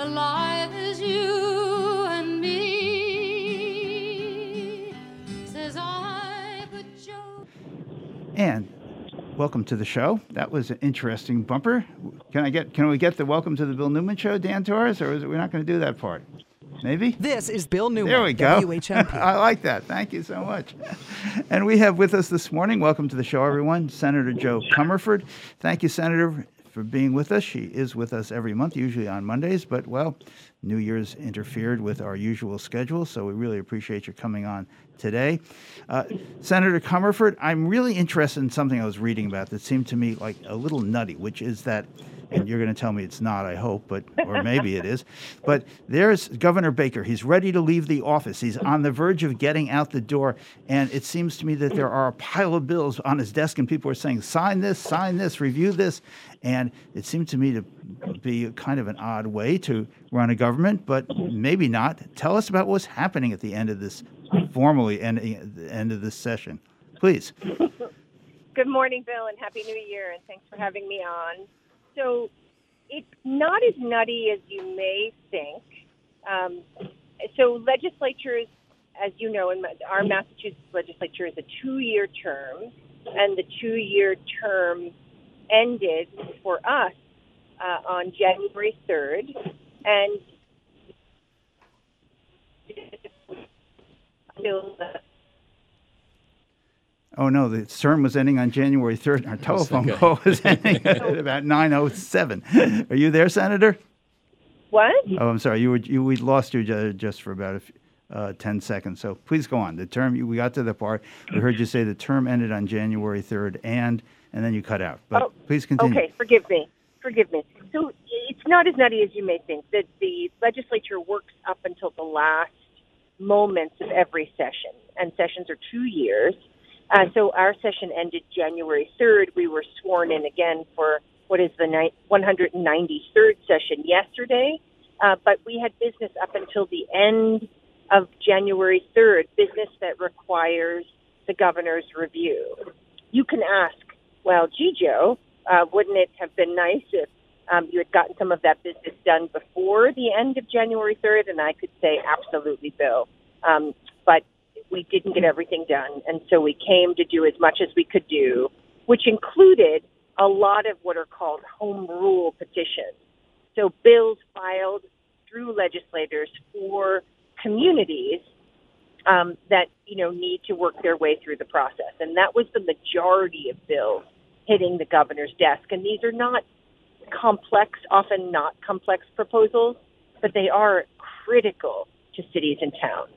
alive as you and me. Says I, but Joe. And welcome to the show. That was an interesting bumper. Can I get? Can we get the welcome to the Bill Newman Show, Dan Torres, or is it, we're not going to do that part? Maybe. This is Bill Newman. There we go. WHMP. I like that. Thank you so much. And we have with us this morning, welcome to the show, everyone, Senator Jo Comerford. Thank you, Senator, for being with us. She is with us every month, usually on Mondays, but well, New Year's interfered with our usual schedule, so we really appreciate your coming on today. Uh, Senator Comerford, I'm really interested in something I was reading about that seemed to me like a little nutty, which is that and you're going to tell me it's not, I hope, but or maybe it is. But there's Governor Baker. He's ready to leave the office. He's on the verge of getting out the door, and it seems to me that there are a pile of bills on his desk, and people are saying, "Sign this, sign this, review this," and it seemed to me to be kind of an odd way to run a government, but maybe not. Tell us about what's happening at the end of this formally at the end of this session, please. Good morning, Bill, and Happy New Year, and thanks for having me on. So, it's not as nutty as you may think. Um, so, legislatures, as you know, in our Massachusetts legislature is a two year term, and the two year term ended for us uh, on January 3rd. And Oh no, the term was ending on January 3rd. Our telephone call was ending at about 9:07. Are you there, Senator? what? Oh, I'm sorry. You were you we lost you just for about a few, uh, 10 seconds. So please go on. The term we got to the part we heard you say the term ended on January 3rd and and then you cut out. But Oh, please continue. Okay, forgive me. Forgive me. So it's not as nutty as you may think. That the legislature works up until the last moments of every session, and sessions are two years. Uh, so our session ended January 3rd. We were sworn in again for what is the ni- 193rd session yesterday, uh, but we had business up until the end of January 3rd, business that requires the governor's review. You can ask, well, gee, Jo, uh, wouldn't it have been nice if um, you had gotten some of that business done before the end of January 3rd? And I could say, absolutely, Bill. Um, but we didn't get everything done. And so we came to do as much as we could do, which included a lot of what are called home rule petitions. So bills filed through legislators for communities um, that you know need to work their way through the process, and that was the majority of bills hitting the governor's desk. And these are not complex, often not complex proposals, but they are critical to cities and towns.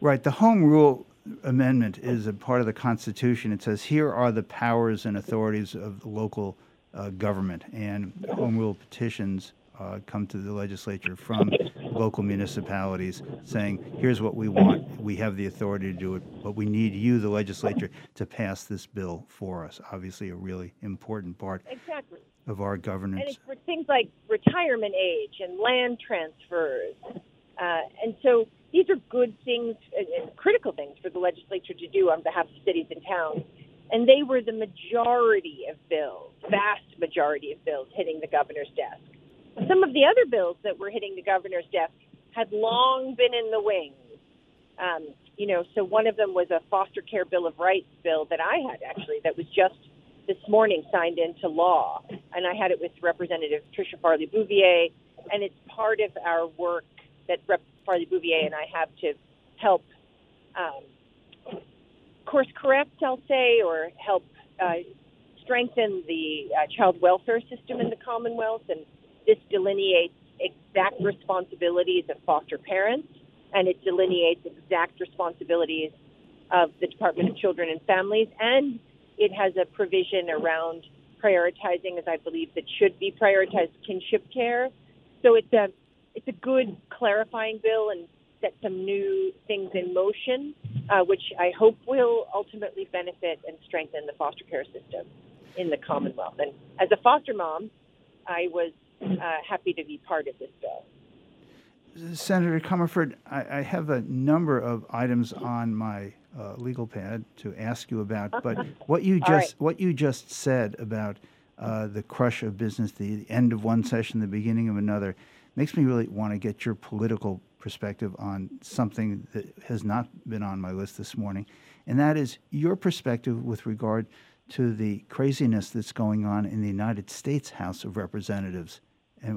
Right. The Home Rule Amendment is a part of the Constitution. It says here are the powers and authorities of the local uh, government, and Home Rule petitions uh, come to the legislature from local municipalities saying, here's what we want. We have the authority to do it, but we need you, the legislature, to pass this bill for us. Obviously, a really important part Exactly. of our And governance. it's for things like retirement age and land transfers. Uh, and so these are good things, and and critical things for the legislature to do on behalf of cities and towns. And they were the majority of bills, vast majority of bills hitting the governor's desk. Some of the other bills that were hitting the governor's desk had long been in the wings. Um, you know, so one of them was a foster care bill of rights bill that I had actually that was just this morning signed into law, and I had it with Representative Tricia Farley Bouvier, and it's part of our work that Rep. Farley Bouvier and I have to help um, course correct, I'll say, or help uh, strengthen the uh, child welfare system in the Commonwealth, and this delineates exact responsibilities of foster parents, and it delineates exact responsibilities of the Department of Children and Families, and it has a provision around prioritizing, as I believe that should be prioritized, kinship care. So it's a it's a good clarifying bill and set some new things in motion, uh, which I hope will ultimately benefit and strengthen the foster care system in the Commonwealth. And as a foster mom, I was happy to be part of this bill. Senator Comerford, I, I have a number of items on my uh, legal pad to ask you about, but what you just right. what you just said about uh, the crush of business, the end of one session, the beginning of another, makes me really want to get your political perspective on something that has not been on my list this morning, and that is your perspective with regard to the craziness that's going on in the United States House of Representatives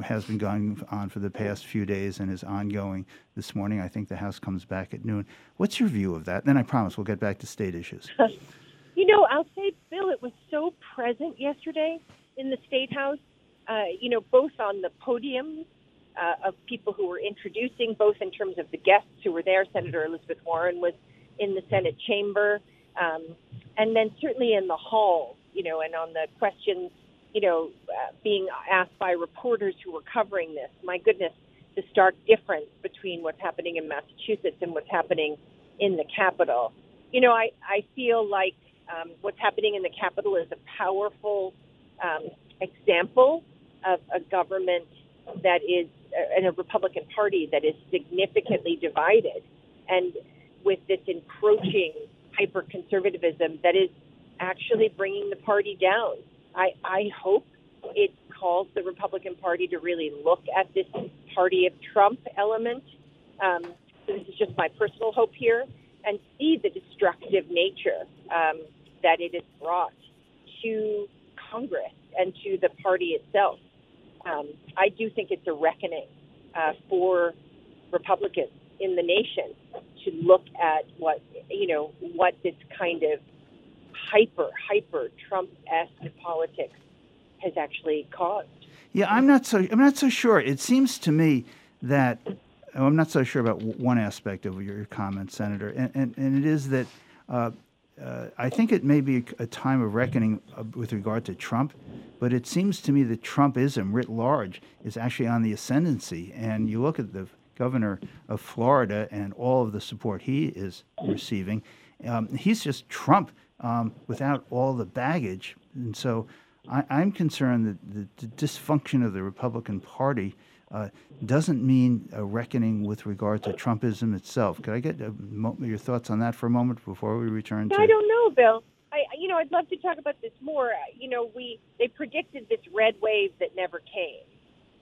has been going on for the past few days and is ongoing this morning. I think the House comes back at noon. What's your view of that? Then I promise we'll get back to state issues. you know, I'll say, Bill, it was so present yesterday in the State House, uh, you know, both on the podium uh, of people who were introducing, both in terms of the guests who were there. Senator Elizabeth Warren was in the Senate chamber, um, and then certainly in the hall, you know, and on the questions you know, uh, being asked by reporters who were covering this. My goodness, the stark difference between what's happening in Massachusetts and what's happening in the Capitol. You know, I, I feel like um, what's happening in the Capitol is a powerful um, example of a government that is, uh, and a Republican Party that is significantly divided. And with this encroaching hyper conservatism that is actually bringing the party down. I, I hope it calls the Republican Party to really look at this party of Trump element. Um, so this is just my personal hope here, and see the destructive nature um, that it has brought to Congress and to the party itself. Um, I do think it's a reckoning uh, for Republicans in the nation to look at what you know what this kind of hyper, hyper Trump-esque politics has actually caused. Yeah, I'm not so. I'm not so sure. It seems to me that oh, I'm not so sure about one aspect of your comment, Senator, and and, and it is that. Uh, uh, I think it may be a, a time of reckoning uh, with regard to Trump, but it seems to me that Trumpism writ large is actually on the ascendancy. And you look at the governor of Florida and all of the support he is receiving, um, he's just Trump um, without all the baggage. And so I, am concerned that the, the, dysfunction of the Republican Party uh, doesn't mean a reckoning with regard to Trumpism itself. Could I get mo- your thoughts on that for a moment before we return to? I don't know, Bill. I, you know, I'd love to talk about this more. You know, we they predicted this red wave that never came,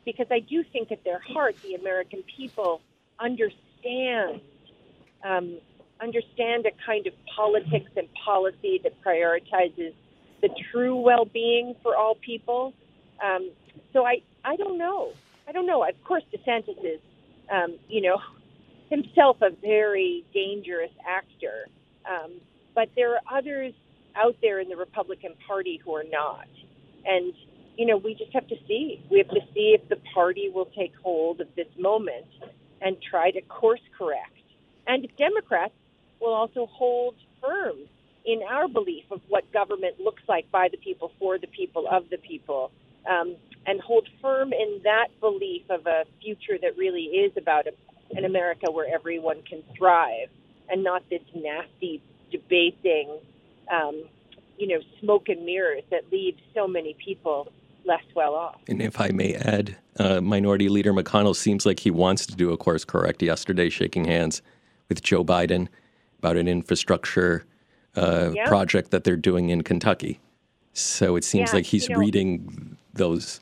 because I do think at their heart the American people understand um, understand a kind of politics and policy that prioritizes the true well-being for all people. Um, so I, I don't know. I don't know. Of course, DeSantis is, um, you know, himself a very dangerous actor. Um, but there are others out there in the Republican Party who are not. And, you know, we just have to see. We have to see if the party will take hold of this moment and try to course correct. And if Democrats will also hold firm in our belief of what government looks like by the people, for the people, of the people, um, and hold firm in that belief of a future that really is about a, an America where everyone can thrive and not this nasty, debasing, um, you know, smoke and mirrors that leaves so many people less well off. And if I may add, uh, Minority Leader McConnell seems like he wants to do a course correct yesterday, shaking hands with Joe Biden about an infrastructure uh, yeah. project that they're doing in Kentucky. So it seems yeah, like he's you know, reading those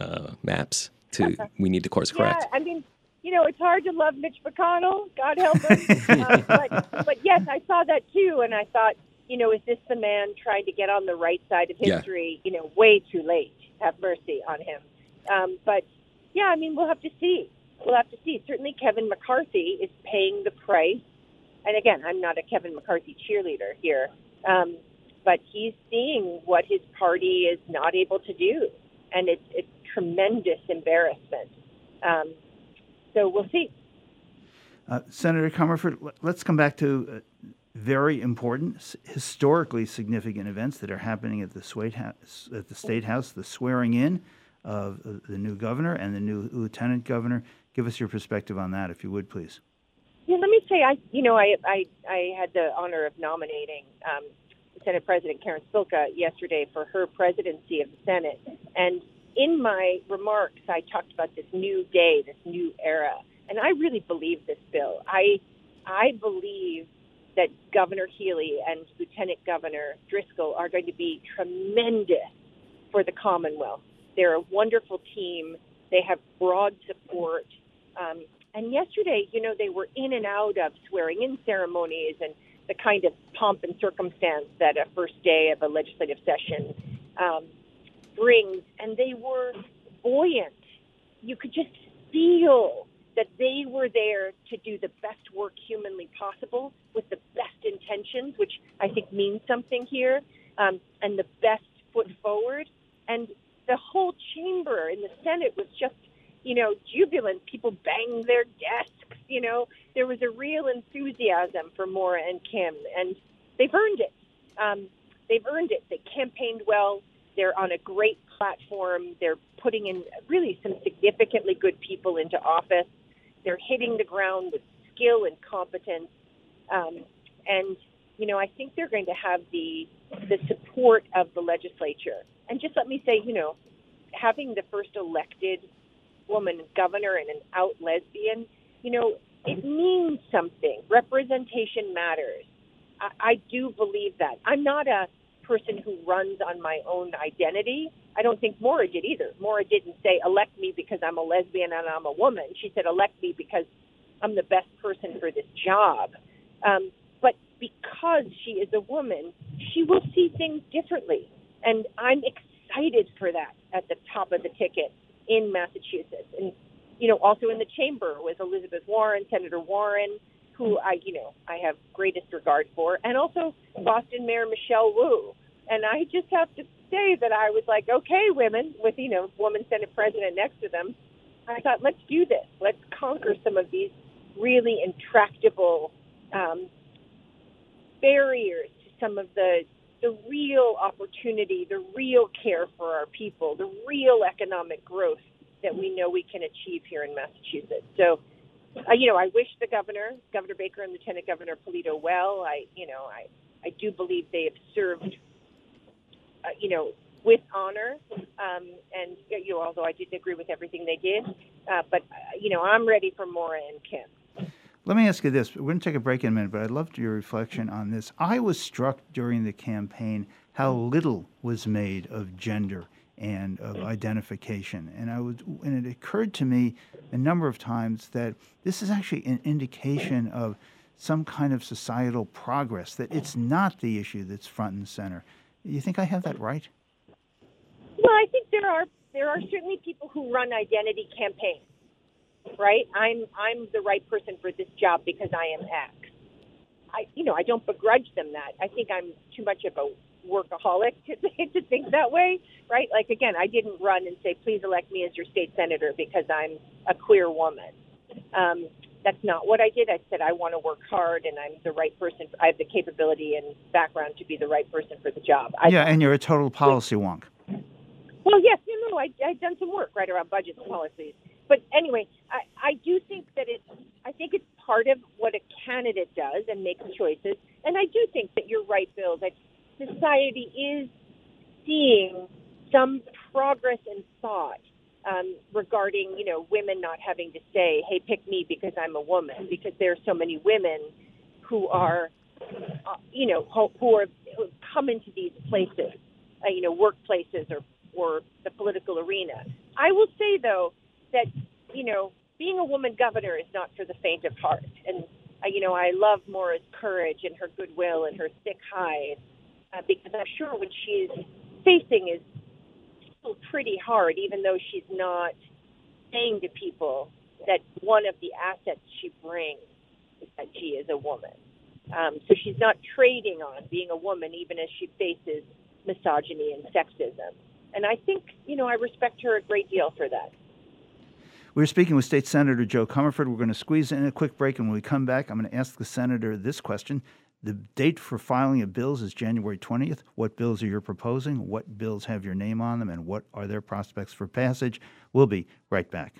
uh, maps to we need to course correct. Yeah, I mean, you know, it's hard to love Mitch McConnell, God help him. uh, but, but yes, I saw that too, and I thought, you know, is this the man trying to get on the right side of history? Yeah. You know, way too late. Have mercy on him. Um, but yeah, I mean, we'll have to see. We'll have to see. Certainly, Kevin McCarthy is paying the price and again, I'm not a Kevin McCarthy cheerleader here, um, but he's seeing what his party is not able to do, and it's it's tremendous embarrassment. Um, so we'll see. Uh, Senator Comerford, let's come back to uh, very important, historically significant events that are happening at the, House, at the State House, the swearing in of uh, the new governor and the new lieutenant governor. Give us your perspective on that, if you would, please. Yeah, let me say, I you know, I I, I had the honor of nominating um, Senate President Karen Spilka yesterday for her presidency of the Senate, and in my remarks, I talked about this new day, this new era, and I really believe this bill. I I believe that Governor Healey and Lieutenant Governor Driscoll are going to be tremendous for the Commonwealth. They're a wonderful team. They have broad support. Um, and yesterday, you know, they were in and out of swearing in ceremonies and the kind of pomp and circumstance that a first day of a legislative session um, brings. And they were buoyant. You could just feel that they were there to do the best work humanly possible with the best intentions, which I think means something here, um, and the best foot forward. And the whole chamber in the Senate was just, you know, jubilant. People banged their desks. You know, there was a real enthusiasm for Maura and Kim, and they've earned it. Um, they've earned it. They campaigned well. They're on a great platform. They're putting in really some significantly good people into office. They're hitting the ground with skill and competence. Um, and, you know, I think they're going to have the, the support of the legislature. And just let me say, you know, having the first elected woman governor and an out lesbian, you know, it means something. Representation matters. I, I do believe that. I'm not a person who runs on my own identity. I don't think Maura did either. Maura didn't say, elect me because I'm a lesbian and I'm a woman. She said, elect me because I'm the best person for this job. Um, but because she is a woman, she will see things differently. And I'm excited for that at the top of the ticket in Massachusetts. And, you know, also in the chamber was Elizabeth Warren, Senator Warren, who I, you know, I have greatest regard for, and also Boston Mayor Michelle Wu. And I just have to say that I was like, okay, women, with, you know, woman Senate president next to them, I thought, let's do this. Let's conquer some of these really intractable um, barriers to some of the the real opportunity, the real care for our people, the real economic growth that we know we can achieve here in Massachusetts. So, uh, you know, I wish the governor, Governor Baker, and Lieutenant Governor Polito well. I, you know, I, I do believe they have served uh, you know, with honor. Um, and you know, although I didn't agree with everything they did, uh, but uh, you know, I'm ready for Maura and Kim. Let me ask you this. We're going to take a break in a minute, but I'd love your reflection on this. I was struck during the campaign how little was made of gender and of mm. identification. And I was, and it occurred to me a number of times that this is actually an indication of some kind of societal progress. That it's not the issue that's front and center. You think I have that right? Well, I think there are there are certainly people who run identity campaigns, right? I'm I'm the right person for this job because I am X. I you know I don't begrudge them that. I think I'm too much of a workaholic to, to think that way, right? Like again, I didn't run and say, please elect me as your state senator because I'm a queer woman. Um, that's not what I did. I said I want to work hard, and I'm the right person. I have the capability and background to be the right person for the job. I, yeah, and you're a total policy wonk. Well, yes, you know, I, I've done some work right around budgets and policies. But anyway, I, I do think that it's. I think it's part of what a candidate does and makes choices. And I do think that you're right, Bill. That society is seeing some progress in thought um, regarding, you know, women not having to say, "Hey, pick me because I'm a woman," because there are so many women who are, uh, you know, who are who come into these places, uh, you know, workplaces or or the political arena. I will say though that you know, being a woman governor is not for the faint of heart, and uh, you know, I love Maura's courage and her goodwill and her thick hide uh, because I'm sure what she's facing is still pretty hard, even though she's not saying to people that one of the assets she brings is that she is a woman. Um, so she's not trading on being a woman, even as she faces misogyny and sexism. And I think, you know, I respect her a great deal for that. We're speaking with State Senator Jo Comerford. We're going to squeeze in a quick break, and when we come back, I'm going to ask the senator this question the date for filing of bills is January 20th. What bills are you proposing? What bills have your name on them? And what are their prospects for passage? We'll be right back.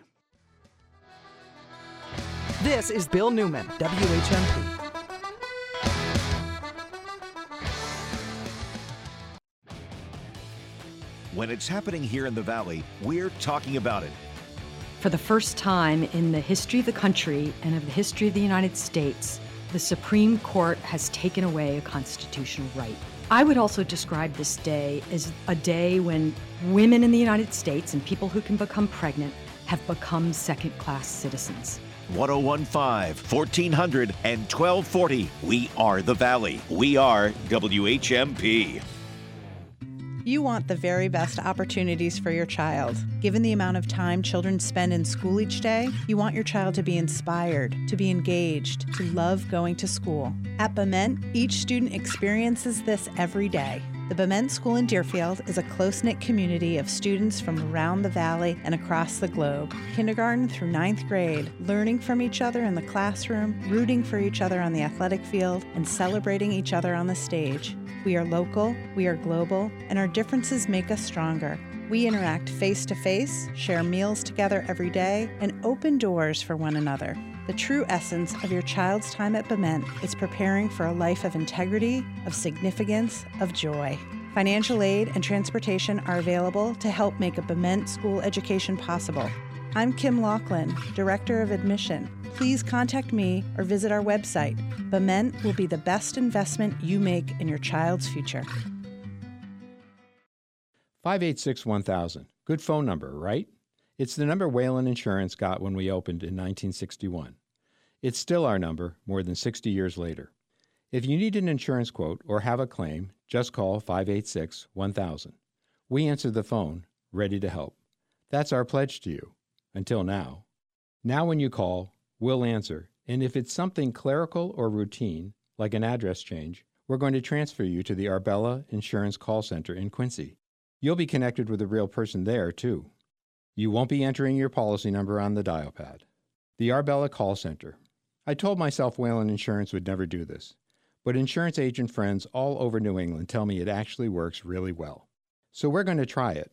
This is Bill Newman, WHMP. When it's happening here in the Valley, we're talking about it. For the first time in the history of the country and of the history of the United States, the Supreme Court has taken away a constitutional right. I would also describe this day as a day when women in the United States and people who can become pregnant have become second class citizens. 1015, 1400, and 1240. We are the Valley. We are WHMP. You want the very best opportunities for your child. Given the amount of time children spend in school each day, you want your child to be inspired, to be engaged, to love going to school. At Bement, each student experiences this every day. The Bement School in Deerfield is a close knit community of students from around the valley and across the globe. Kindergarten through ninth grade, learning from each other in the classroom, rooting for each other on the athletic field, and celebrating each other on the stage. We are local, we are global, and our differences make us stronger. We interact face to face, share meals together every day, and open doors for one another. The true essence of your child's time at Bement is preparing for a life of integrity, of significance, of joy. Financial aid and transportation are available to help make a Bement school education possible. I'm Kim Laughlin, Director of Admission. Please contact me or visit our website. Bement will be the best investment you make in your child's future. 586 1000. Good phone number, right? It's the number Whalen Insurance got when we opened in 1961. It's still our number more than 60 years later. If you need an insurance quote or have a claim, just call 586 1000. We answer the phone, ready to help. That's our pledge to you. Until now. Now, when you call, we'll answer, and if it's something clerical or routine, like an address change, we're going to transfer you to the Arbella Insurance Call Center in Quincy. You'll be connected with a real person there, too. You won't be entering your policy number on the dial pad. The Arbella Call Center. I told myself Whalen Insurance would never do this, but insurance agent friends all over New England tell me it actually works really well. So we're going to try it.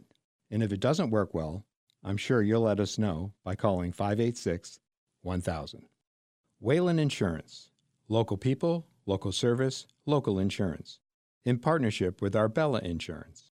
And if it doesn't work well, I'm sure you'll let us know by calling 586 1000. Whalen Insurance. Local people, local service, local insurance. In partnership with Arbella Insurance.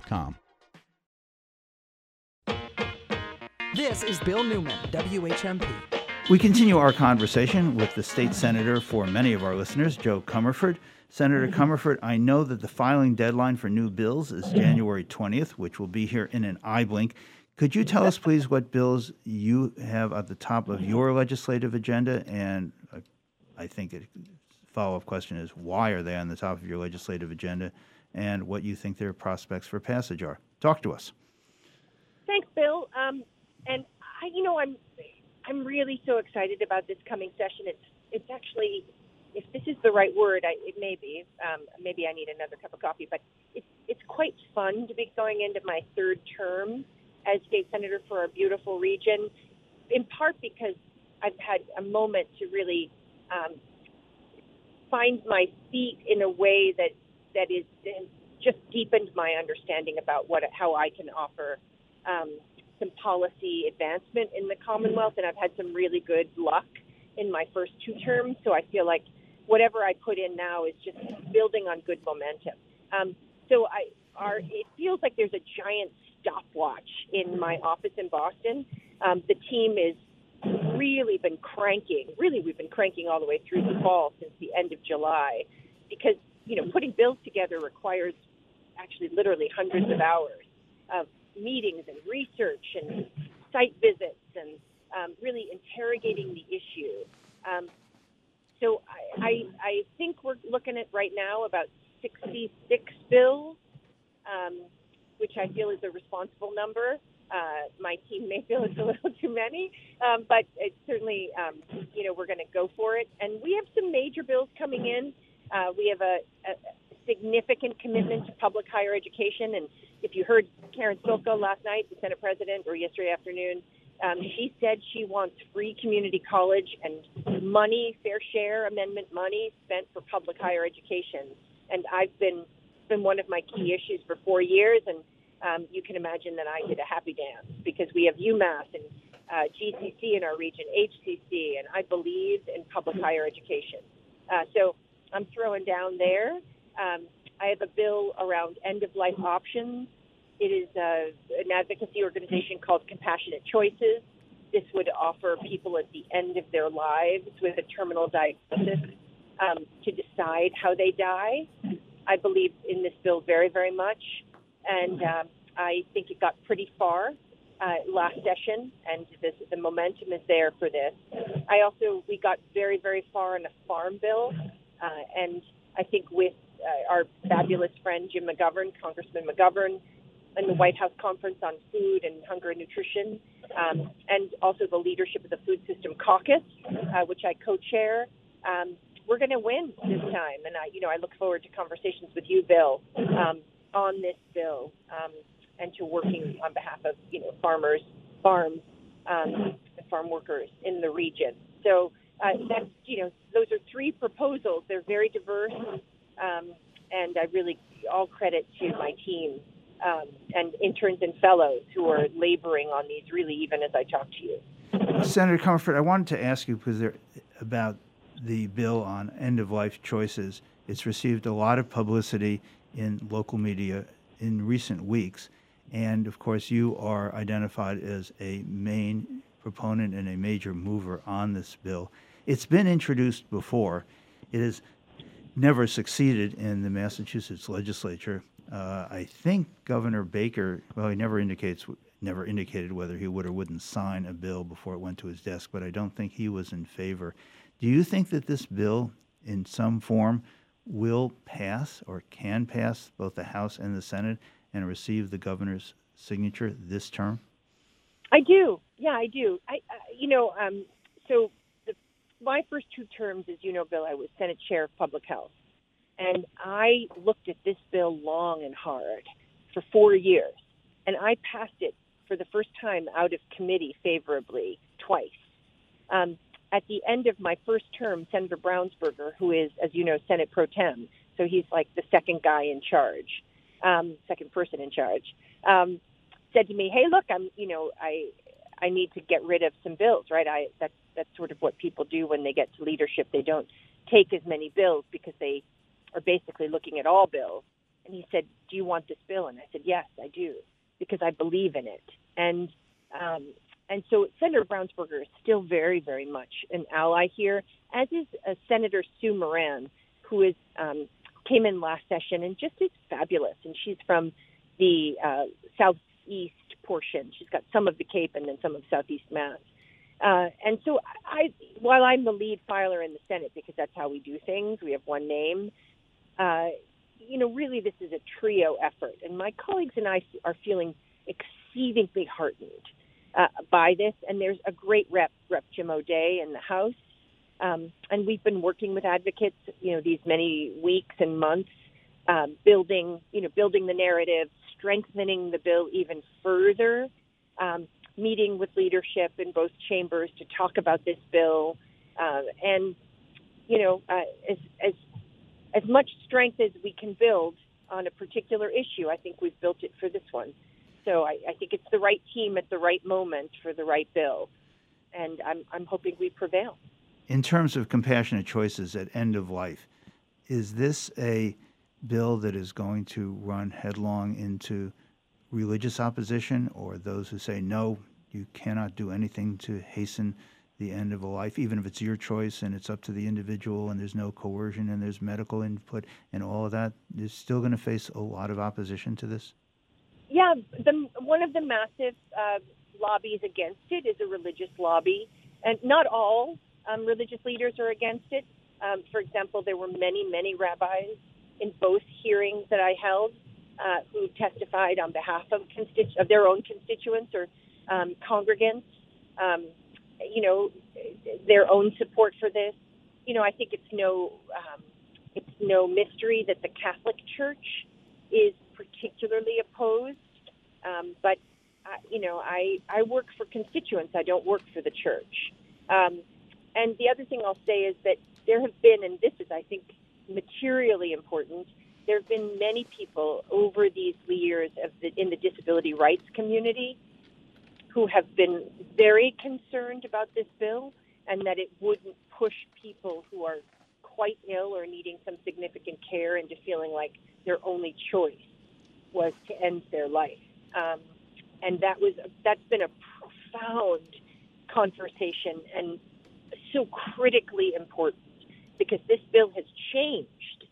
This is Bill Newman, WHMP. We continue our conversation with the state senator for many of our listeners, Jo Comerford. Senator Comerford, I know that the filing deadline for new bills is January 20th, which will be here in an eye blink. Could you tell us, please, what bills you have at the top of your legislative agenda? And uh, I think a follow up question is why are they on the top of your legislative agenda? And what you think their prospects for passage are. Talk to us. Thanks, Bill. Um, and I, you know, I'm I'm really so excited about this coming session. It's it's actually, if this is the right word, I, it may be. Um, maybe I need another cup of coffee, but it's it's quite fun to be going into my third term as state senator for our beautiful region. In part because I've had a moment to really um, find my feet in a way that that is just deepened my understanding about what how I can offer um, some policy advancement in the Commonwealth, and I've had some really good luck in my first two terms. So I feel like whatever I put in now is just building on good momentum. Um, so I are it feels like there's a giant stopwatch in my office in Boston. Um, the team is really been cranking. Really, we've been cranking all the way through the fall since the end of July, because you know, putting bills together requires actually literally hundreds of hours of meetings and research and site visits and um, really interrogating the issue. Um, so I, I, I think we're looking at right now about 66 bills, um, which I feel is a responsible number. Uh, my team may feel it's a little too many, um, but it's certainly, um, you know, we're going to go for it. And we have some major bills coming in. Uh, we have a, a, significant commitment to public higher education. And if you heard Karen Spilka last night, the Senate President, or yesterday afternoon, um, she said she wants free community college and money, fair share amendment money spent for public higher education. And I've been been one of my key issues for four years, and um, you can imagine that I did a happy dance because we have UMass and uh, GCC in our region, HCC, and I believe in public higher education. Uh, so I'm throwing down there. Um, I have a bill around end of life options. It is uh, an advocacy organization called Compassionate Choices. This would offer people at the end of their lives with a terminal diagnosis um, to decide how they die. I believe in this bill very, very much, and um, I think it got pretty far uh, last session, and this, the momentum is there for this. I also we got very, very far in a farm bill, uh, and I think with uh, our fabulous friend Jim McGovern, Congressman McGovern, and the White House Conference on Food and Hunger and Nutrition, um, and also the leadership of the Food System Caucus, uh, which I co-chair. Um, we're going to win this time, and I, you know, I look forward to conversations with you, Bill, um, on this bill, um, and to working on behalf of you know farmers, farms, um, farm workers in the region. So uh, that's you know those are three proposals. They're very diverse, um, and I really all credit to my team um, and interns and fellows who are laboring on these really even as I talk to you. Senator Comerford, I wanted to ask you because about the bill on end of life choices. It's received a lot of publicity in local media in recent weeks. And of course, you are identified as a main proponent and a major mover on this bill. It's been introduced before. It has never succeeded in the Massachusetts legislature. Uh, I think Governor Baker, well, he never indicates never indicated whether he would or wouldn't sign a bill before it went to his desk, but I don't think he was in favor. Do you think that this bill, in some form, will pass or can pass both the House and the Senate and receive the governor's signature this term? I do. Yeah, I do. I, uh, you know, um, so my first two terms, as you know, Bill, I was Senate Chair of Public Health, and I looked at this bill long and hard for four years, and I passed it for the first time out of committee favorably twice. Um, at the end of my first term, Senator Brownsberger, who is, as you know, Senate pro tem, so he's like the second guy in charge, um, second person in charge, um, said to me, "Hey, look, I'm, you know, I, I need to get rid of some bills, right? I that's that's sort of what people do when they get to leadership. They don't take as many bills because they are basically looking at all bills." And he said, "Do you want this bill?" And I said, "Yes, I do, because I believe in it." And um, and so Senator Brownsberger is still very, very much an ally here, as is uh, Senator Sue Moran, who is um, came in last session and just is fabulous. And she's from the uh, southeast portion. She's got some of the Cape and then some of Southeast Mass. Uh, and so, I, while I'm the lead filer in the Senate because that's how we do things, we have one name. Uh, you know, really, this is a trio effort, and my colleagues and I are feeling exceedingly heartened uh, by this. And there's a great rep, Rep Jim O'Day, in the House. Um, and we've been working with advocates, you know, these many weeks and months, um, building, you know, building the narrative, strengthening the bill even further, um, meeting with leadership in both chambers to talk about this bill, uh, and you know, uh, as as as much strength as we can build on a particular issue, I think we've built it for this one. So I, I think it's the right team at the right moment for the right bill, and I'm I'm hoping we prevail. In terms of compassionate choices at end of life, is this a bill that is going to run headlong into religious opposition or those who say no, you cannot do anything to hasten the end of a life, even if it's your choice and it's up to the individual and there's no coercion and there's medical input and all of that, is still going to face a lot of opposition to this? Yeah, the, one of the massive uh, lobbies against it is a religious lobby, and not all um, religious leaders are against it. Um, for example, there were many, many rabbis in both hearings that I held uh, who testified on behalf of, constitu- of their own constituents or um, congregants. Um, you know, their own support for this. You know, I think it's no um, it's no mystery that the Catholic Church is particularly opposed. Um, but uh, you know, I I work for constituents. I don't work for the church. Um, and the other thing I'll say is that there have been, and this is I think materially important. There have been many people over these years of the, in the disability rights community who have been very concerned about this bill and that it wouldn't push people who are quite ill or needing some significant care into feeling like their only choice was to end their life. Um, and that was that's been a profound conversation and so critically important because this bill has changed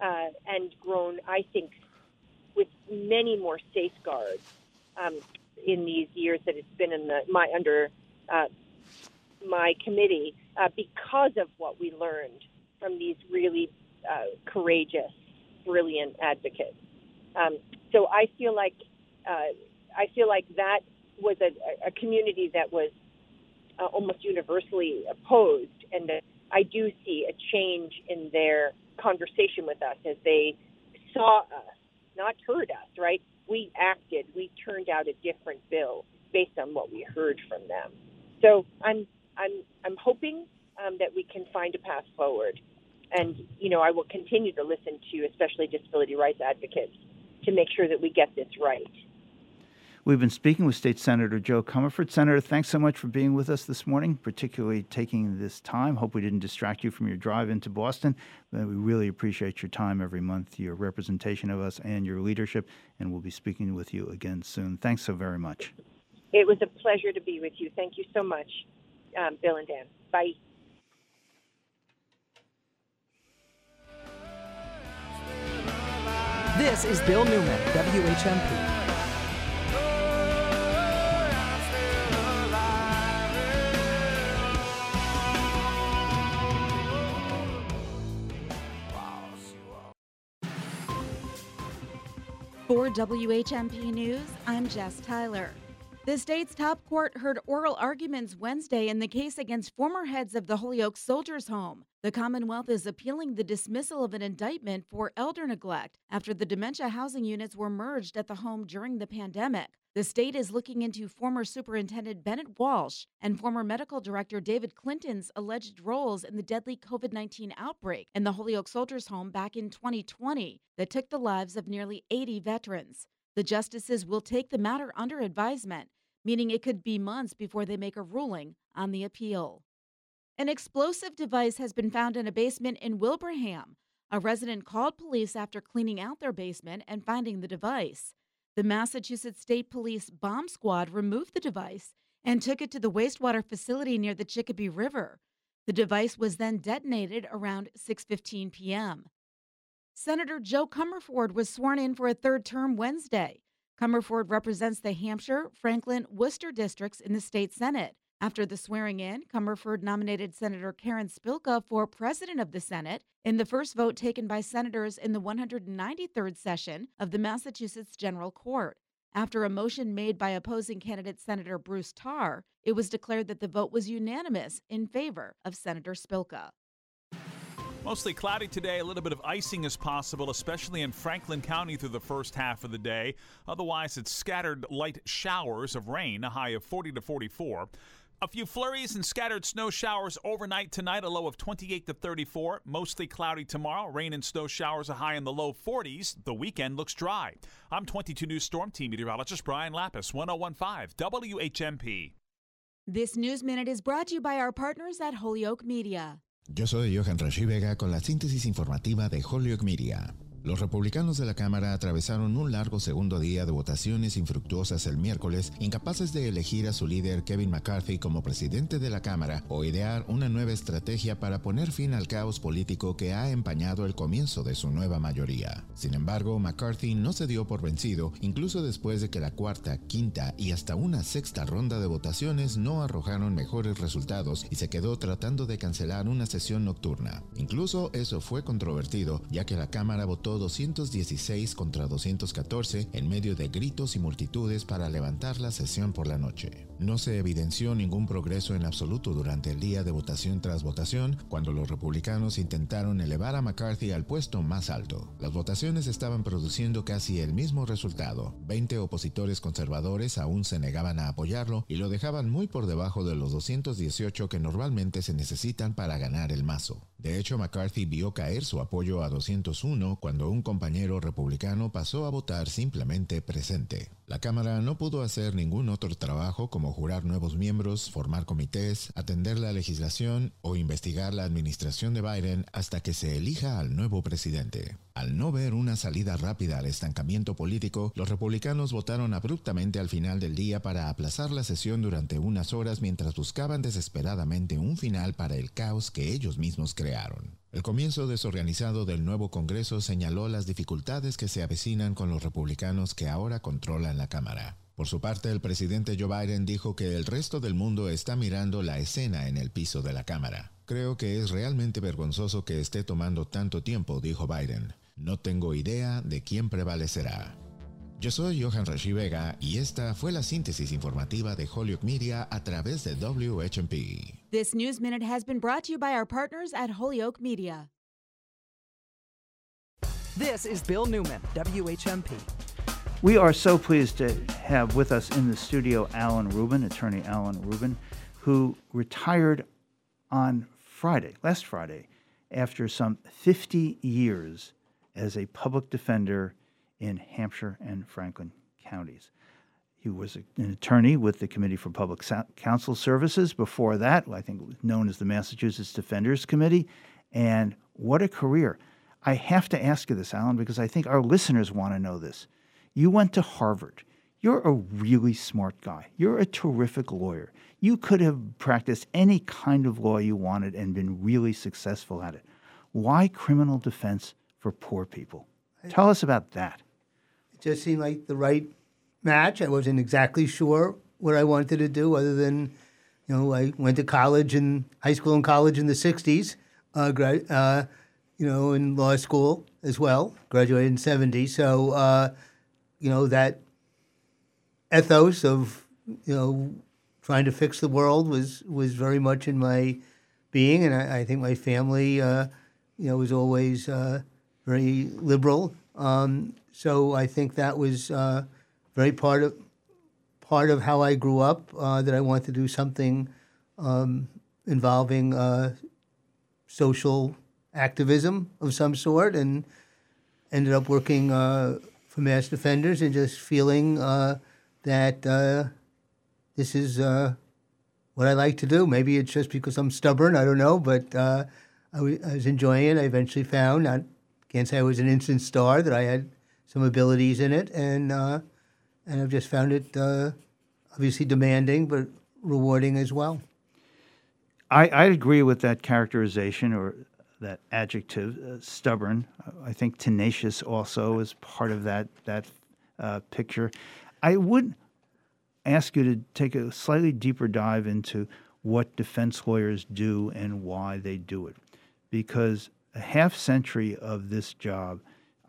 uh, and grown, I think, with many more safeguards um, in these years that it's been in the my under uh, my committee uh, because of what we learned from these really uh, courageous, brilliant advocates. Um, so I feel like uh, I feel like that was a, a community that was uh, almost universally opposed, and I do see a change in their conversation with us as they saw us, not heard us. Right? We acted. We turned out a different bill based on what we heard from them. So I'm I'm I'm hoping um, that we can find a path forward, and you know I will continue to listen to especially disability rights advocates to make sure that we get this right. We've been speaking with State Senator Jo Comerford. Senator, thanks so much for being with us this morning, particularly taking this time. Hope we didn't distract you from your drive into Boston. we really appreciate your time every month, your representation of us, and your leadership. And we'll be speaking with you again soon. Thanks so very much. It was a pleasure to be with you. Thank you so much, um, Bill and Dan. Bye. This is Bill Newman, WHMP. For WHMP News, I'm Jess Tyler. The state's top court heard oral arguments Wednesday in the case against former heads of the Holyoke Soldiers Home. The Commonwealth is appealing the dismissal of an indictment for elder neglect after the dementia housing units were merged at the home during the pandemic. The state is looking into former Superintendent Bennett Walsh and former Medical Director David Clinton's alleged roles in the deadly COVID 19 outbreak in the Holyoke Soldiers Home back in 2020 that took the lives of nearly 80 veterans. The justices will take the matter under advisement meaning it could be months before they make a ruling on the appeal. An explosive device has been found in a basement in Wilbraham. A resident called police after cleaning out their basement and finding the device. The Massachusetts State Police bomb squad removed the device and took it to the wastewater facility near the Chicopee River. The device was then detonated around 6:15 p.m. Senator Jo Comerford was sworn in for a third term Wednesday. Comerford represents the Hampshire, Franklin, Worcester districts in the state Senate. After the swearing in, Comerford nominated Senator Karen Spilka for president of the Senate in the first vote taken by senators in the 193rd session of the Massachusetts General Court. After a motion made by opposing candidate Senator Bruce Tarr, it was declared that the vote was unanimous in favor of Senator Spilka. Mostly cloudy today, a little bit of icing is possible, especially in Franklin County through the first half of the day. Otherwise, it's scattered light showers of rain, a high of 40 to 44. A few flurries and scattered snow showers overnight tonight, a low of 28 to 34. Mostly cloudy tomorrow, rain and snow showers, a high in the low 40s. The weekend looks dry. I'm 22 News Storm Team meteorologist Brian Lapis, 1015 WHMP. This News Minute is brought to you by our partners at Holyoke Media. Yo soy Johan Rashi Vega con la síntesis informativa de Holyoke Media. Los republicanos de la Cámara atravesaron un largo segundo día de votaciones infructuosas el miércoles, incapaces de elegir a su líder Kevin McCarthy como presidente de la Cámara o idear una nueva estrategia para poner fin al caos político que ha empañado el comienzo de su nueva mayoría. Sin embargo, McCarthy no se dio por vencido, incluso después de que la cuarta, quinta y hasta una sexta ronda de votaciones no arrojaron mejores resultados y se quedó tratando de cancelar una sesión nocturna. Incluso eso fue controvertido, ya que la Cámara votó 216 contra 214 en medio de gritos y multitudes para levantar la sesión por la noche. No se evidenció ningún progreso en absoluto durante el día de votación tras votación cuando los republicanos intentaron elevar a McCarthy al puesto más alto. Las votaciones estaban produciendo casi el mismo resultado. 20 opositores conservadores aún se negaban a apoyarlo y lo dejaban muy por debajo de los 218 que normalmente se necesitan para ganar el mazo. De hecho, McCarthy vio caer su apoyo a 201 cuando un compañero republicano pasó a votar simplemente presente. La Cámara no pudo hacer ningún otro trabajo como jurar nuevos miembros, formar comités, atender la legislación o investigar la administración de Biden hasta que se elija al nuevo presidente. Al no ver una salida rápida al estancamiento político, los republicanos votaron abruptamente al final del día para aplazar la sesión durante unas horas mientras buscaban desesperadamente un final para el caos que ellos mismos crearon. El comienzo desorganizado del nuevo Congreso señaló las dificultades que se avecinan con los republicanos que ahora controlan la Cámara. Por su parte, el presidente Joe Biden dijo que el resto del mundo está mirando la escena en el piso de la Cámara. Creo que es realmente vergonzoso que esté tomando tanto tiempo, dijo Biden. No tengo idea de quién prevalecerá. Yo soy Johan Rashi Vega y esta fue la síntesis informativa de Holyoke Media a través de WHMP. This News Minute has been brought to you by our partners at Holyoke Media. This is Bill Newman, WHMP. We are so pleased to have with us in the studio Alan Rubin, attorney Alan Rubin, who retired on Friday, last Friday, after some 50 years as a public defender in Hampshire and Franklin counties. He was an attorney with the Committee for Public Counsel Services. Before that, I think known as the Massachusetts Defenders Committee. And what a career. I have to ask you this, Alan, because I think our listeners want to know this. You went to Harvard. You're a really smart guy. You're a terrific lawyer. You could have practiced any kind of law you wanted and been really successful at it. Why criminal defense for poor people? Tell us about that. It just seemed like the right match. I wasn't exactly sure what I wanted to do, other than, you know, I went to college and high school and college in the '60s, uh, uh, you know, in law school as well. Graduated in '70, so uh, you know that ethos of you know trying to fix the world was was very much in my being, and I, I think my family, uh, you know, was always uh, very liberal. Um, so I think that was uh, very part of part of how I grew up. Uh, that I wanted to do something um, involving uh, social activism of some sort, and ended up working uh, for Mass Defenders and just feeling uh, that uh, this is what I like to do. Maybe it's just because I'm stubborn. I don't know, but I, w- I was enjoying it. I eventually found I can't say I was an instant star that I had some abilities in it, and uh, and I've just found it uh, obviously demanding but rewarding as well. I, I agree with that characterization or that adjective, uh, stubborn. I think tenacious also is part of that that uh, picture. I would ask you to take a slightly deeper dive into what defense lawyers do and why they do it, because a half century of this job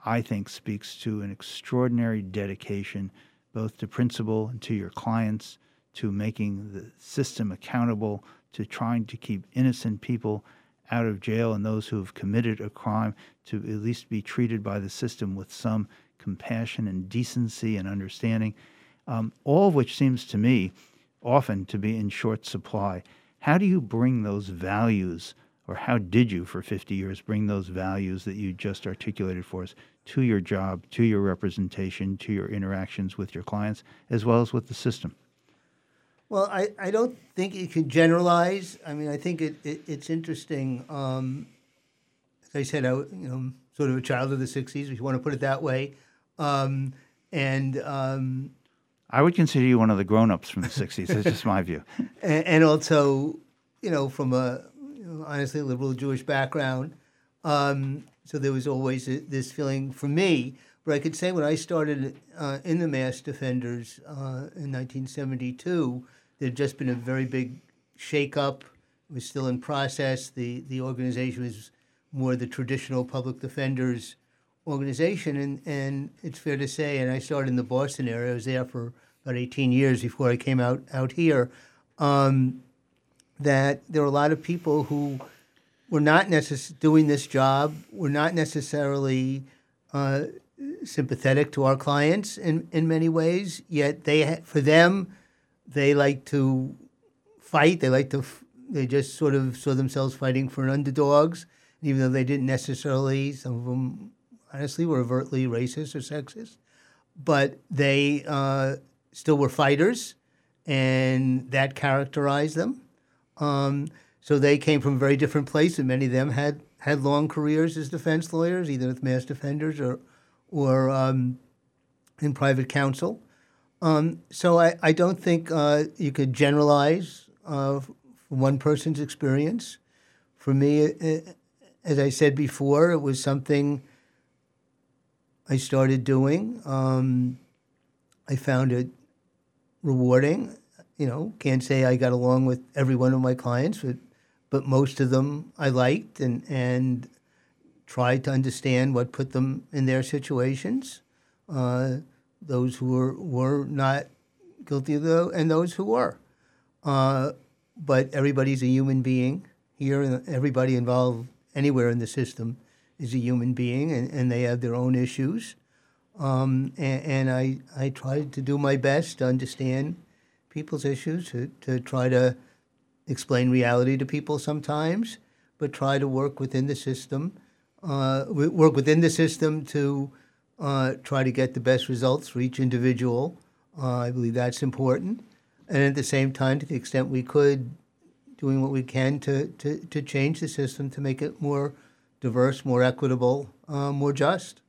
I think speaks to an extraordinary dedication both to principle and to your clients, to making the system accountable, to trying to keep innocent people out of jail and those who have committed a crime to at least be treated by the system with some compassion and decency and understanding, um, all of which seems to me often to be in short supply. How do you bring those values, or how did you for 50 years bring those values that you just articulated for us to your job, to your representation, to your interactions with your clients, as well as with the system? Well, I, I don't think you can generalize. I mean, I think it, it it's interesting. Um, as I said, I you know sort of a child of the '60s, if you want to put it that way, um, and um, I would consider you one of the grown-ups from the '60s. That's just my view. And, and also, you know, from a honestly liberal Jewish background, um, so there was always a, this feeling for me. But I could say when I started uh, in the Mass Defenders uh, in 1972, there had just been a very big shakeup. It was still in process. The the organization was more the traditional public defenders organization, and, and it's fair to say. And I started in the Boston area. I was there for about 18 years before I came out out here. Um, that there were a lot of people who were not necess- doing this job. Were not necessarily uh, sympathetic to our clients in, in many ways. Yet they, ha- for them, they like to fight. They like to. F- they just sort of saw themselves fighting for underdogs, even though they didn't necessarily. Some of them honestly were overtly racist or sexist, but they uh, still were fighters, and that characterized them. Um, so they came from very different place, and many of them had had long careers as defense lawyers, either with mass defenders or or um, in private counsel. Um, so I, I don't think uh, you could generalize uh, one person's experience. For me, it, as I said before, it was something I started doing. Um, I found it rewarding. You know, can't say I got along with every one of my clients, but but most of them I liked and and tried to understand what put them in their situations. Uh, those who were were not guilty of the and those who were. Uh, but everybody's a human being here, and everybody involved anywhere in the system is a human being, and, and they have their own issues. Um, and, and I, I tried to do my best to understand people's issues, to, to try to explain reality to people sometimes, but try to work within the system, uh, work within the system to uh, try to get the best results for each individual. Uh, I believe that's important. And at the same time, to the extent we could, doing what we can to, to, to change the system to make it more diverse, more equitable, uh, more just.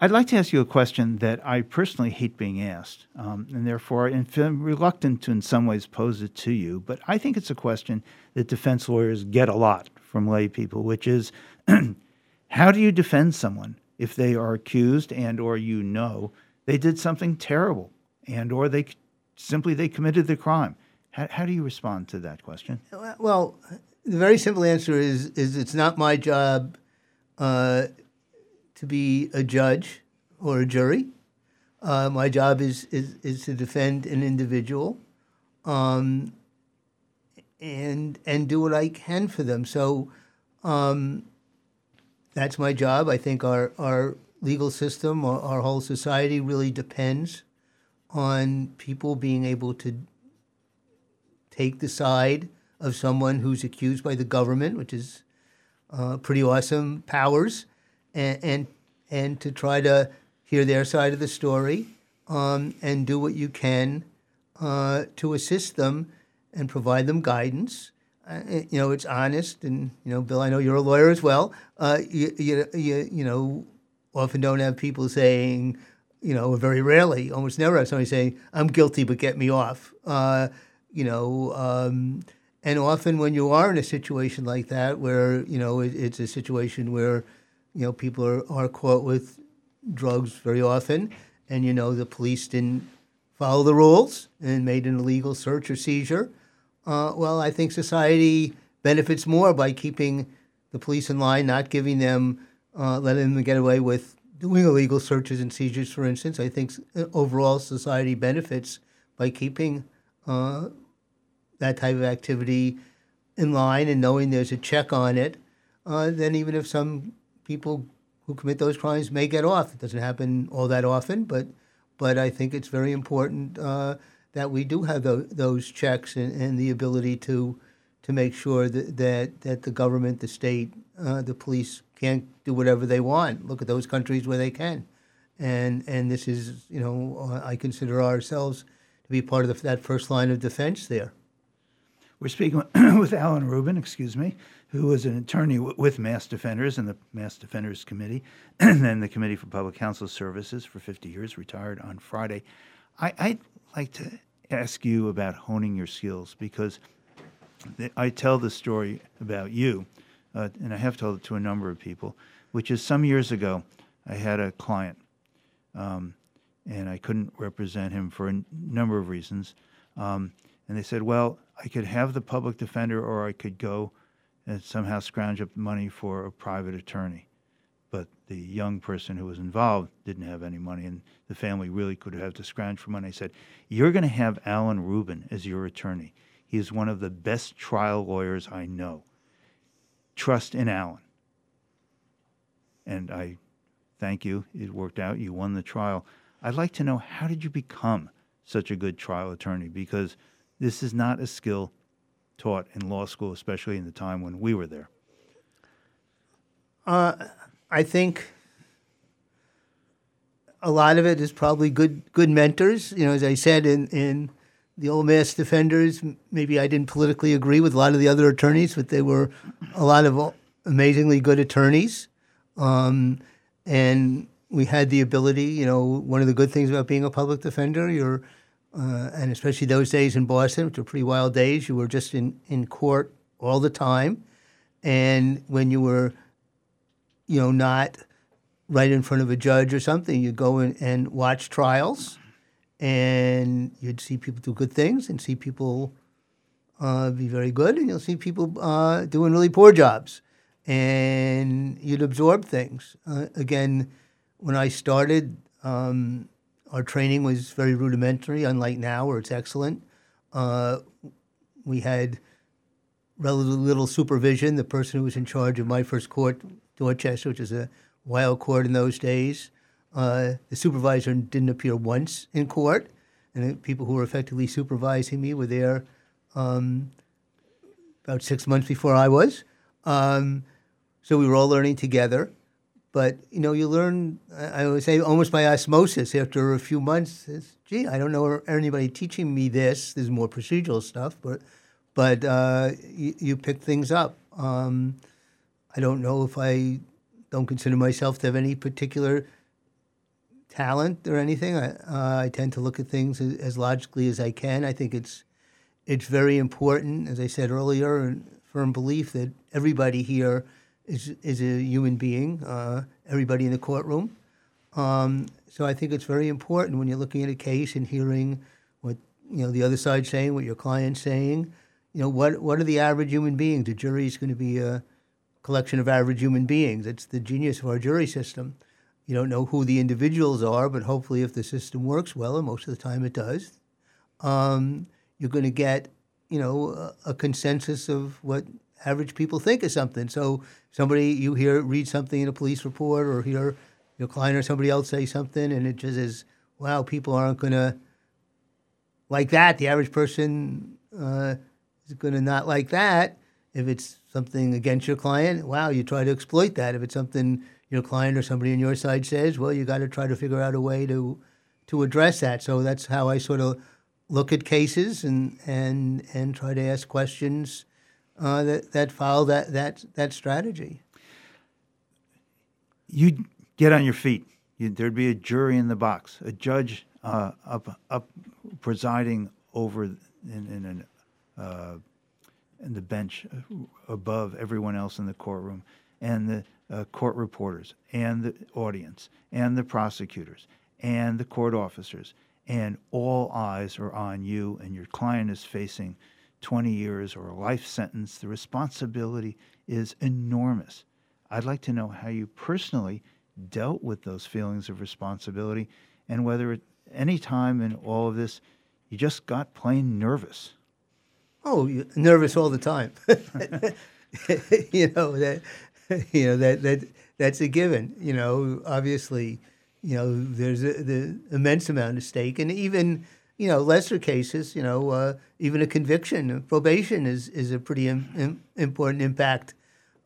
I'd like to ask you a question that I personally hate being asked, um, and therefore I'm reluctant to, in some ways, pose it to you. But I think it's a question that defense lawyers get a lot from lay people, which is, how do you defend someone if they are accused and or you know they did something terrible and or they simply they committed the crime? How, how do you respond to that question? Well, the very simple answer is is it's not my job uh, to be a judge or a jury. Uh, my job is, is is to defend an individual, um, and and do what I can for them. So, um, that's my job. I think our our legal system, our, our whole society, really depends on people being able to take the side of someone who's accused by the government, which is uh, pretty awesome powers, and, and and to try to hear their side of the story um, and do what you can uh, to assist them and provide them guidance. Uh, you know, it's honest, and you know, Bill, I know you're a lawyer as well. Uh, you, you, you, you know, often don't have people saying, you know, very rarely, almost never have somebody saying, "I'm guilty, but get me off." Uh, you know, um, and often when you are in a situation like that, where you know it, it's a situation where you know people are, are caught with drugs very often, and you know the police didn't follow the rules and made an illegal search or seizure. Uh, well, I think society benefits more by keeping the police in line, not giving them, uh, letting them get away with doing illegal searches and seizures, for instance. I think uh, overall society benefits by keeping uh, that type of activity in line and knowing there's a check on it, uh, then even if some people who commit those crimes may get off, it doesn't happen all that often, but but I think it's very important uh, that we do have the, those checks and, and, the ability to to make sure that that, that the government, the state, uh, the police can't do whatever they want. Look at those countries where they can, and and this is you know I consider ourselves to be part of the, that first line of defense there. We're speaking with Alan Rubin, excuse me, who was an attorney with Mass Defenders and the Mass Defenders Committee, and then the Committee for Public Counsel Services for 50 years, retired on Friday. I, would like to ask you about honing your skills because I tell the story about you, uh, and I have told it to a number of people, which is some years ago, I had a client, um, and I couldn't represent him for a n- number of reasons. Um, and they said, well, I could have the public defender or I could go and somehow scrounge up money for a private attorney. But the young person who was involved didn't have any money, and the family really could have to scrounge for money. I said, You're going to have Alan Rubin as your attorney. He is one of the best trial lawyers I know. Trust in Alan. And I thank you. It worked out. You won the trial. I'd like to know how did you become such a good trial attorney? Because this is not a skill taught in law school, especially in the time when we were there. Uh, I think a lot of it is probably good good mentors. You know, as I said in in the old mass defenders, maybe I didn't politically agree with a lot of the other attorneys, but they were a lot of amazingly good attorneys. Um, and we had the ability, you know, one of the good things about being a public defender, you're, uh, and especially those days in Boston, which were pretty wild days, you were just in, in court all the time. And when you were, you know, not right in front of a judge or something, you'd go in and watch trials and you'd see people do good things and see people uh, be very good, and you'll see people uh, doing really poor jobs. And you'd absorb things. Uh, again, when I started, um, our training was very rudimentary, unlike now where it's excellent. Uh, we had relatively little supervision. The person who was in charge of my first court, Dorchester, which is a wild court in those days, uh, the supervisor didn't appear once in court, and the people who were effectively supervising me were there um, about six months before I was. Um, so we were all learning together. But you know, you learn. I would say almost by osmosis. After a few months, gee, I don't know anybody teaching me this. There's more procedural stuff, but but uh, you, you, pick things up. Um, I don't know if I don't consider myself to have any particular talent or anything. I, uh, I tend to look at things as, as, logically as I can. I think it's it's very important, as I said earlier, and firm belief that everybody here is is a human being. Uh, everybody in the courtroom. Um, so I think it's very important when you're looking at a case and hearing what you know the other side saying, what your client's saying. You know what what are the average human beings? The jury is going to be a collection of average human beings. It's the genius of our jury system. You don't know who the individuals are, but hopefully, if the system works well, and most of the time it does, um, you're going to get you know a, a, consensus of what average people think of something. So somebody you hear read something in a police report or hear your client or somebody else say something, and it just is wow, people aren't going to like that. The average person uh, is going to not like that. If it's something against your client, wow, you try to exploit that. If it's something your client or somebody on your side says, well, you got to try to figure out a way to to address that. So that's how I sort of look at cases and and and try to ask questions uh, that that follow that that that strategy. You'd get on your feet. You, there'd be a jury in the box, a judge uh, up up presiding over in, in an uh, in the bench above everyone else in the courtroom, and the uh, court reporters, and the audience, and the prosecutors, and the court officers, and all eyes are on you, and your client is facing 20 years or a life sentence. The responsibility is enormous. I'd like to know how you personally dealt with those feelings of responsibility and whether at any time in all of this you just got plain nervous. Oh, nervous all the time. you know that you know that that that's a given. You know, obviously, you know there's a, the immense amount at stake, and even you know lesser cases. You know, uh, even a conviction, probation is is a pretty Im- Im- important impact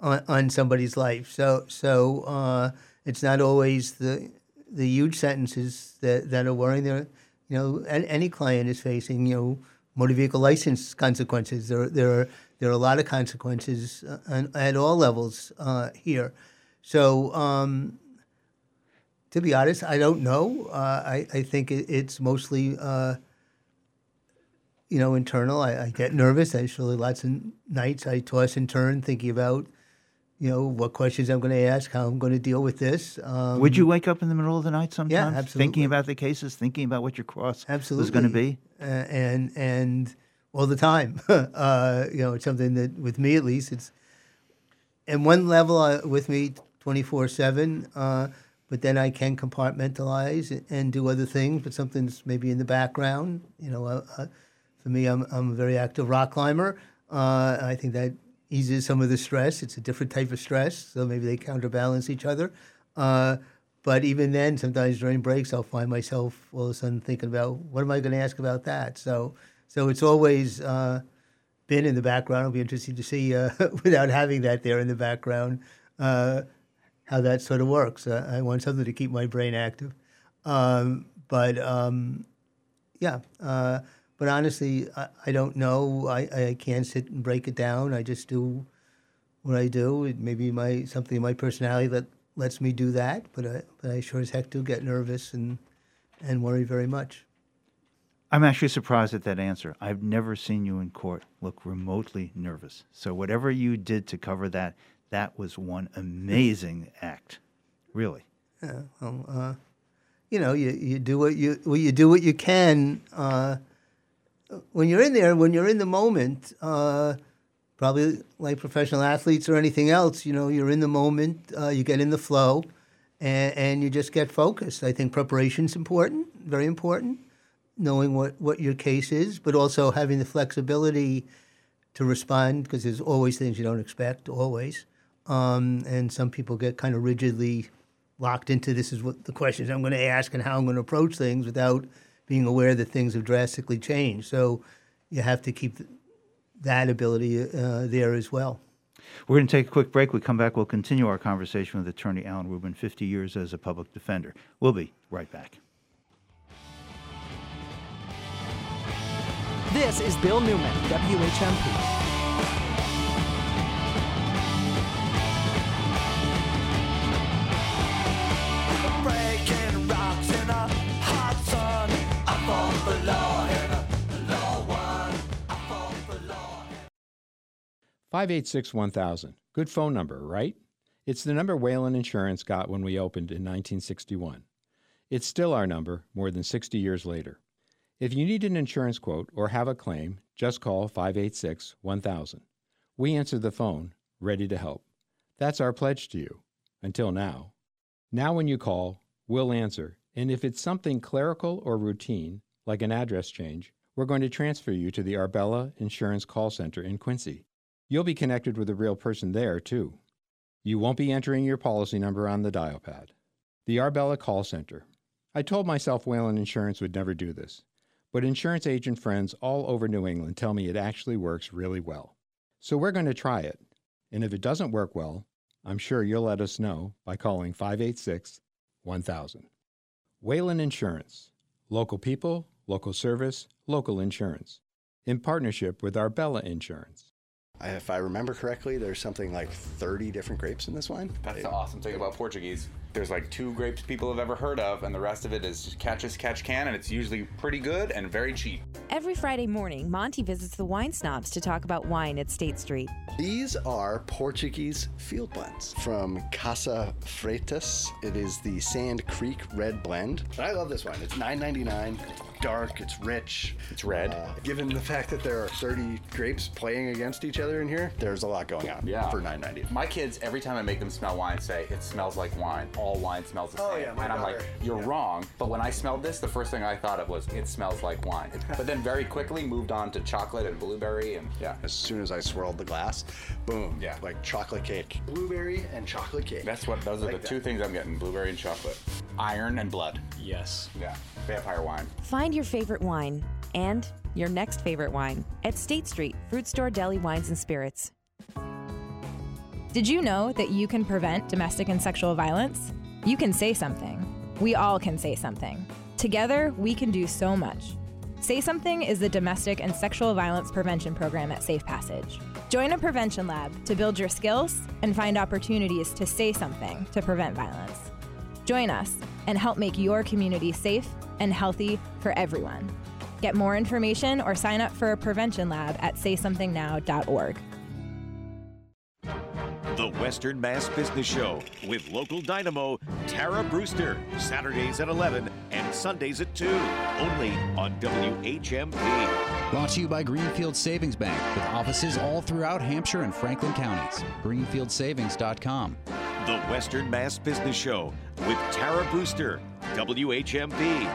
on, on somebody's life. So so uh, it's not always the the huge sentences that that are worrying. There, you know, any client is facing. You know motor vehicle license consequences. There, there are there are a lot of consequences uh, at all levels uh, here. So, um, to be honest, I don't know. Uh, I, I think it, it's mostly, uh, you know, internal. I, I, get nervous. I surely lots of nights I toss and turn thinking about you know what questions I'm going to ask, how I'm going to deal with this. Um, Would you wake up in the middle of the night sometimes? Yeah, absolutely. Thinking about the cases, thinking about what your cross absolutely. was going to be, uh, and and all the time. uh, you know, it's something that with me at least, it's and one level uh, with me twenty four seven. Uh, but then I can compartmentalize and do other things. But something's maybe in the background. You know, uh, uh, for me, I'm I'm a very active rock climber. I think that eases some of the stress. It's a different type of stress, so maybe they counterbalance each other. Uh, but even then, sometimes during breaks, I'll find myself all of a sudden thinking about what am I going to ask about that. So, so it's always uh, been in the background. It'll be interesting to see uh, without having that there in the background uh, how that sort of works. Uh, I want something to keep my brain active. Um, but um, yeah, uh, but honestly, I, I don't know. I, I can't sit and break it down. I just do what I do. It may be my something in my personality that lets me do that, but I, but I sure as heck do get nervous and and worry very much. I'm actually surprised at that answer. I've never seen you in court look remotely nervous. So whatever you did to cover that, that was one amazing act, really. Yeah, well, uh, you know, you, you do what you well, you do what you can. Uh, when you're in there, when you're in the moment, uh, probably like professional athletes or anything else, you know, you're in the moment, uh, you get in the flow, and, and you just get focused. I think preparation's important, very important, knowing what, what your case is, but also having the flexibility to respond because there's always things you don't expect, always. Um, and some people get kind of rigidly locked into this is what the questions I'm going to ask and how I'm going to approach things without being aware that things have drastically changed. So you have to keep that ability uh, there as well. We're going to take a quick break. We come back. We'll continue our conversation with attorney Alan Rubin, 50 years as a public defender. We'll be right back. This is Bill Newman, WHMP. Five eight six one thousand. Good phone number, right? It's the number Whalen Insurance got when we opened in 1961. It's still our number more than 60 years later. If you need an insurance quote or have a claim, just call 586 1000. We answer the phone, ready to help. That's our pledge to you. Until now. Now, when you call, we'll answer, and if it's something clerical or routine, like an address change, we're going to transfer you to the Arbella Insurance Call Center in Quincy. You'll be connected with a real person there, too. You won't be entering your policy number on the dial pad. The Arbella Call Center. I told myself Whalen Insurance would never do this, but insurance agent friends all over New England tell me it actually works really well. So we're going to try it. And if it doesn't work well, I'm sure you'll let us know by calling 586 1000. Whalen Insurance. Local people, local service, local insurance. In partnership with Arbella Insurance. If I remember correctly, there's something like 30 different grapes in this wine. That's the awesome thing about Portuguese. There's like two grapes people have ever heard of, and the rest of it is catch as catch can, and it's usually pretty good and very cheap. Every Friday morning, Monty visits the wine snobs to talk about wine at State Street. These are Portuguese field blends from Casa Freitas. It is the Sand Creek Red Blend. I love this wine. It's $9.99. It's dark. It's rich. It's red. Uh, given the fact that there are 30 grapes playing against each other in here, there's a lot going on. Yeah. For $9.99. My kids, every time I make them smell wine, say it smells like wine. All wine smells the same. Oh, yeah, my and I'm like, you're wrong. But when I smelled this, the first thing I thought of was it smells like wine. but then very quickly moved on to chocolate and blueberry, and yeah. As soon as I swirled the glass, boom. Yeah. Like chocolate cake. Blueberry and chocolate cake. That's what those are Like the that. two things I'm getting: blueberry and chocolate, iron and blood. Yes. Yeah, vampire wine. Find your favorite wine and your next favorite wine at State Street, Fruit Store Deli Wines and Spirits. Did you know that you can prevent domestic and sexual violence? You can say something. We all can say something. Together, we can do so much. Say Something is the domestic and sexual violence prevention program at Safe Passage. Join a prevention lab to build your skills and find opportunities to say something to prevent violence. Join us and help make your community safe and healthy for everyone. Get more information or sign up for a prevention lab at saysomethingnow.org. The Western Mass Business Show with local dynamo Tara Brewster, Saturdays at 11 and Sundays at 2, only on WHMP. Brought to you by Greenfield Savings Bank with offices all throughout Hampshire and Franklin counties. GreenfieldSavings.com. The Western Mass Business Show with Tara Brewster, WHMP.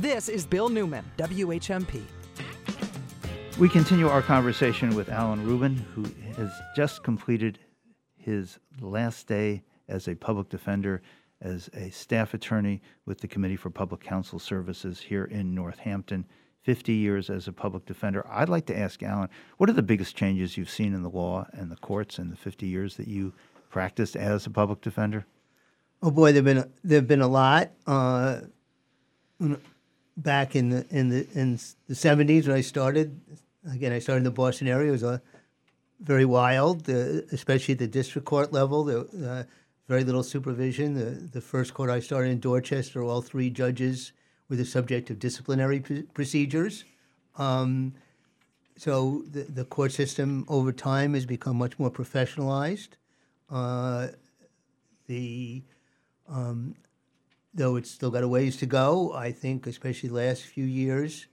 This is Bill Newman, WHMP. We continue our conversation with Alan Rubin, who has just completed his last day as a public defender, as a staff attorney with the Committee for Public Counsel Services here in Northampton. 50 years as a public defender. I'd like to ask Alan, what are the biggest changes you've seen in the law and the courts in the 50 years that you practiced as a public defender? Oh boy, there've been there've been a lot. Uh, back in the in the in the 70s when I started, again I started in the Boston area. It was a very wild, uh, especially at the district court level. Uh, very little supervision. The, the first court I started in Dorchester, all three judges were the subject of disciplinary procedures. Um, so the, the court system over time has become much more professionalized. Uh, the um, though it's still got a ways to go, I think, especially last few years,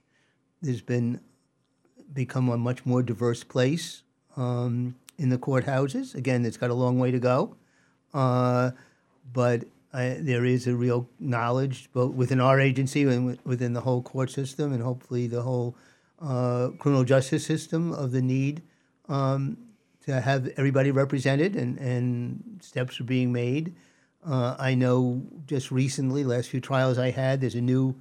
there's been become a much more diverse place um, in the courthouses. Again, it's got a long way to go, uh, but I, there is a real knowledge both within our agency and within the whole court system, and hopefully the whole uh, criminal justice system of the need um, to have everybody represented, and, and steps are being made. Uh, I know just recently, last few trials I had, there's a new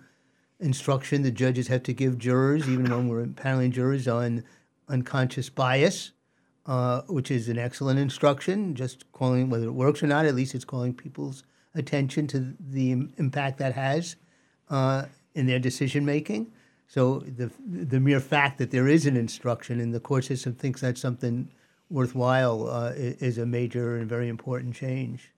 instruction the judges have to give jurors, even when we're paneling jurors on unconscious bias, uh, which is an excellent instruction. Just calling whether it works or not, at least it's calling people's attention to the impact that has uh, in their decision making. So the the mere fact that there is an instruction and the court system thinks that's something worthwhile uh, is a major and very important change.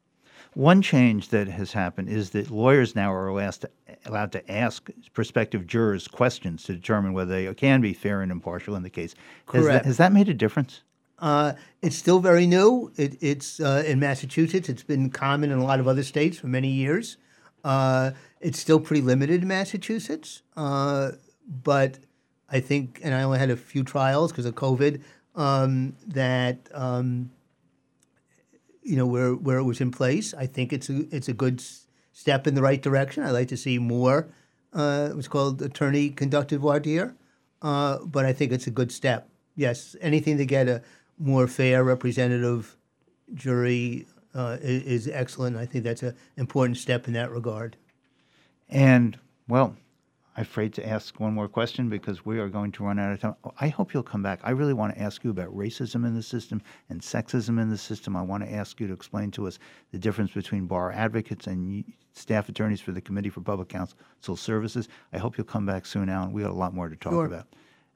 One change that has happened is that lawyers now are allowed to, allowed to ask prospective jurors questions to determine whether they can be fair and impartial in the case. Has Correct. that, has that made a difference? Uh, it's still very new. It, it's uh, in Massachusetts. It's been common in a lot of other states for many years. Uh, it's still pretty limited in Massachusetts, uh, but I think, and I only had a few trials because of COVID. Um, that um, you know where where it was in place. I think it's a it's a good step in the right direction. I'd like to see more. Uh, what's called attorney conducted voir dire, uh, but I think it's a good step. Yes, anything to get a more fair representative jury uh, i- is, excellent. I think that's an important step in that regard. And, well, I'm afraid to ask one more question because we are going to run out of time. I hope you'll come back. I really want to ask you about racism in the system and sexism in the system. I want to ask you to explain to us the difference between bar advocates and staff attorneys for the Committee for Public Counsel Services. I hope you'll come back soon, Alan. We got a lot more to talk Sure. about.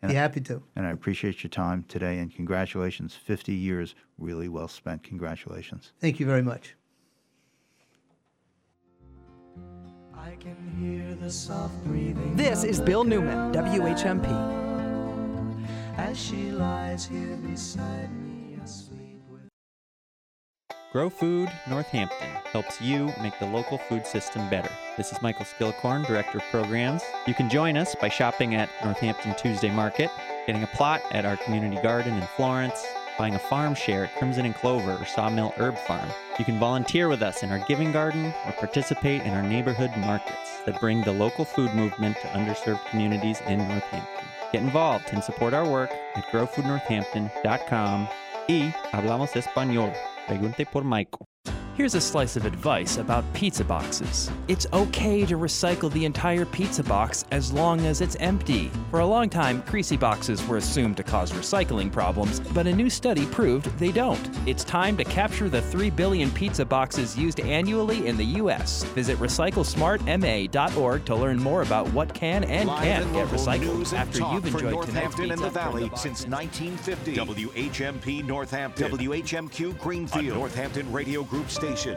Be happy to. And I appreciate your time today and congratulations. 50 years really well spent. Congratulations. Thank you very much. I can hear the soft breathing. This is Bill Newman, WHMP. As she lies here beside me, asleep. Grow Food Northampton helps you make the local food system better. This is Michael Skillicorn, Director of Programs. You can join us by shopping at Northampton Tuesday Market, getting a plot at our community garden in Florence, buying a farm share at Crimson and Clover or Sawmill Herb Farm. You can volunteer with us in our giving garden or participate in our neighborhood markets that bring the local food movement to underserved communities in Northampton. Get involved and support our work at growfoodnorthampton.com y hablamos español. Pregunte por Michael. Here's a slice of advice about pizza boxes. It's okay to recycle the entire pizza box as long as it's empty. For a long time, greasy boxes were assumed to cause recycling problems, but a new study proved they don't. It's time to capture the 3 billion pizza boxes used annually in the U.S. Visit recyclesmartma.org to learn more about what can and Live can't and get recycled. After you've for enjoyed tonight's Northampton pizza, and the Valley box. since 1950. WHMP Northampton. WHMQ Greenfield. A Northampton Radio Group station.